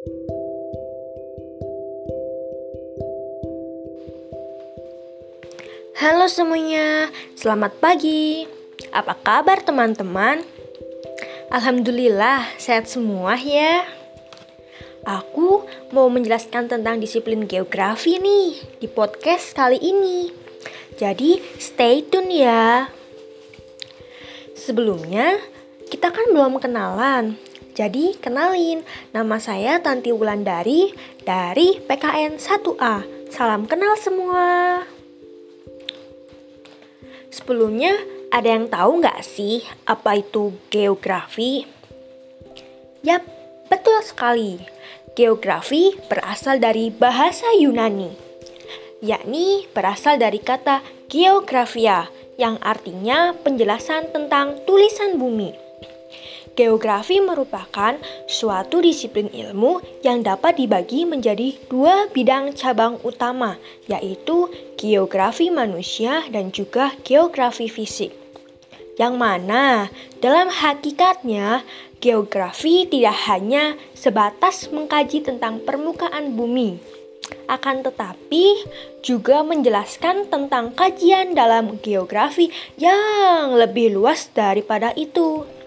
Halo semuanya, selamat pagi. Apa kabar teman-teman? Alhamdulillah, sehat semua ya. Aku mau menjelaskan tentang disiplin geografi nih di podcast kali ini. Jadi, stay tune ya. Sebelumnya, kita kan belum kenalan. Jadi, kenalin, nama saya Tanti Wulandari dari PKN 1A. Salam kenal semua. Sebelumnya, ada yang tahu nggak sih apa itu geografi? Yap, betul sekali. Geografi berasal dari bahasa Yunani, yakni berasal dari kata geografia yang artinya penjelasan tentang tulisan bumi. Geografi merupakan suatu disiplin ilmu yang dapat dibagi menjadi dua bidang cabang utama, yaitu geografi manusia dan juga geografi fisik. Yang mana dalam hakikatnya geografi tidak hanya sebatas mengkaji tentang permukaan bumi, akan tetapi juga menjelaskan tentang kajian dalam geografi yang lebih luas daripada itu.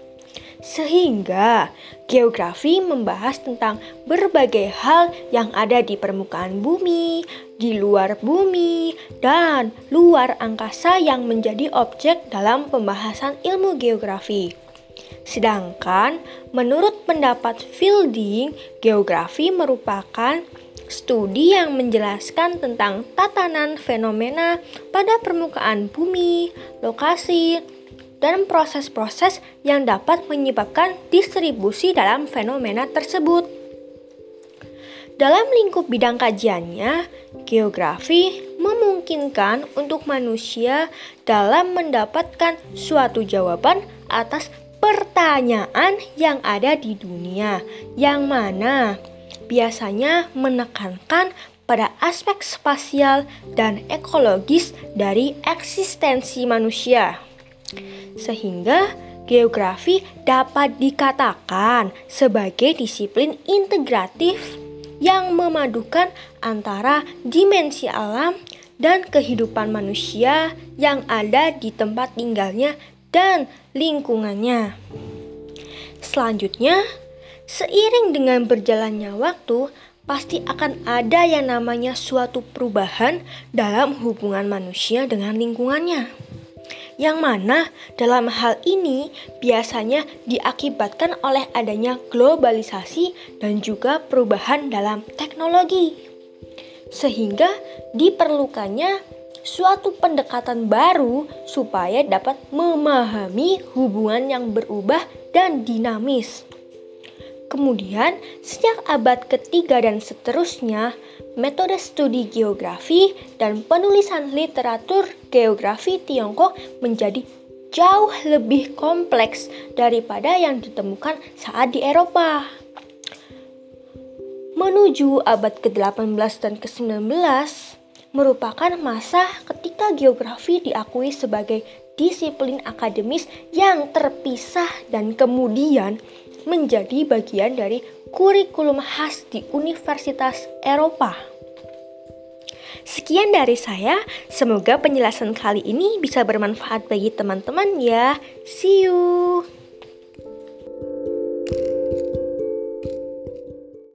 Sehingga geografi membahas tentang berbagai hal yang ada di permukaan bumi, di luar bumi, dan luar angkasa yang menjadi objek dalam pembahasan ilmu geografi. Sedangkan menurut pendapat Fielding, geografi merupakan studi yang menjelaskan tentang tatanan fenomena pada permukaan bumi, lokasi, dan proses-proses yang dapat menyebabkan distribusi dalam fenomena tersebut. Dalam lingkup bidang kajiannya, geografi memungkinkan untuk manusia dalam mendapatkan suatu jawaban atas pertanyaan yang ada di dunia, yang mana biasanya menekankan pada aspek spasial dan ekologis dari eksistensi manusia sehingga geografi dapat dikatakan sebagai disiplin integratif yang memadukan antara dimensi alam dan kehidupan manusia yang ada di tempat tinggalnya dan lingkungannya. Selanjutnya, seiring dengan berjalannya waktu, pasti akan ada yang namanya suatu perubahan dalam hubungan manusia dengan lingkungannya yang mana dalam hal ini biasanya diakibatkan oleh adanya globalisasi dan juga perubahan dalam teknologi. Sehingga diperlukannya suatu pendekatan baru supaya dapat memahami hubungan yang berubah dan dinamis. Kemudian, sejak abad ketiga dan seterusnya, metode studi geografi dan penulisan literatur geografi Tiongkok menjadi jauh lebih kompleks daripada yang ditemukan saat di Eropa. Menuju abad ke-18 dan ke-19 merupakan masa ketika geografi diakui sebagai disiplin akademis yang terpisah dan kemudian menjadi bagian dari kurikulum khas di Universitas Eropa. Sekian dari saya, semoga penjelasan kali ini bisa bermanfaat bagi teman-teman ya. See you.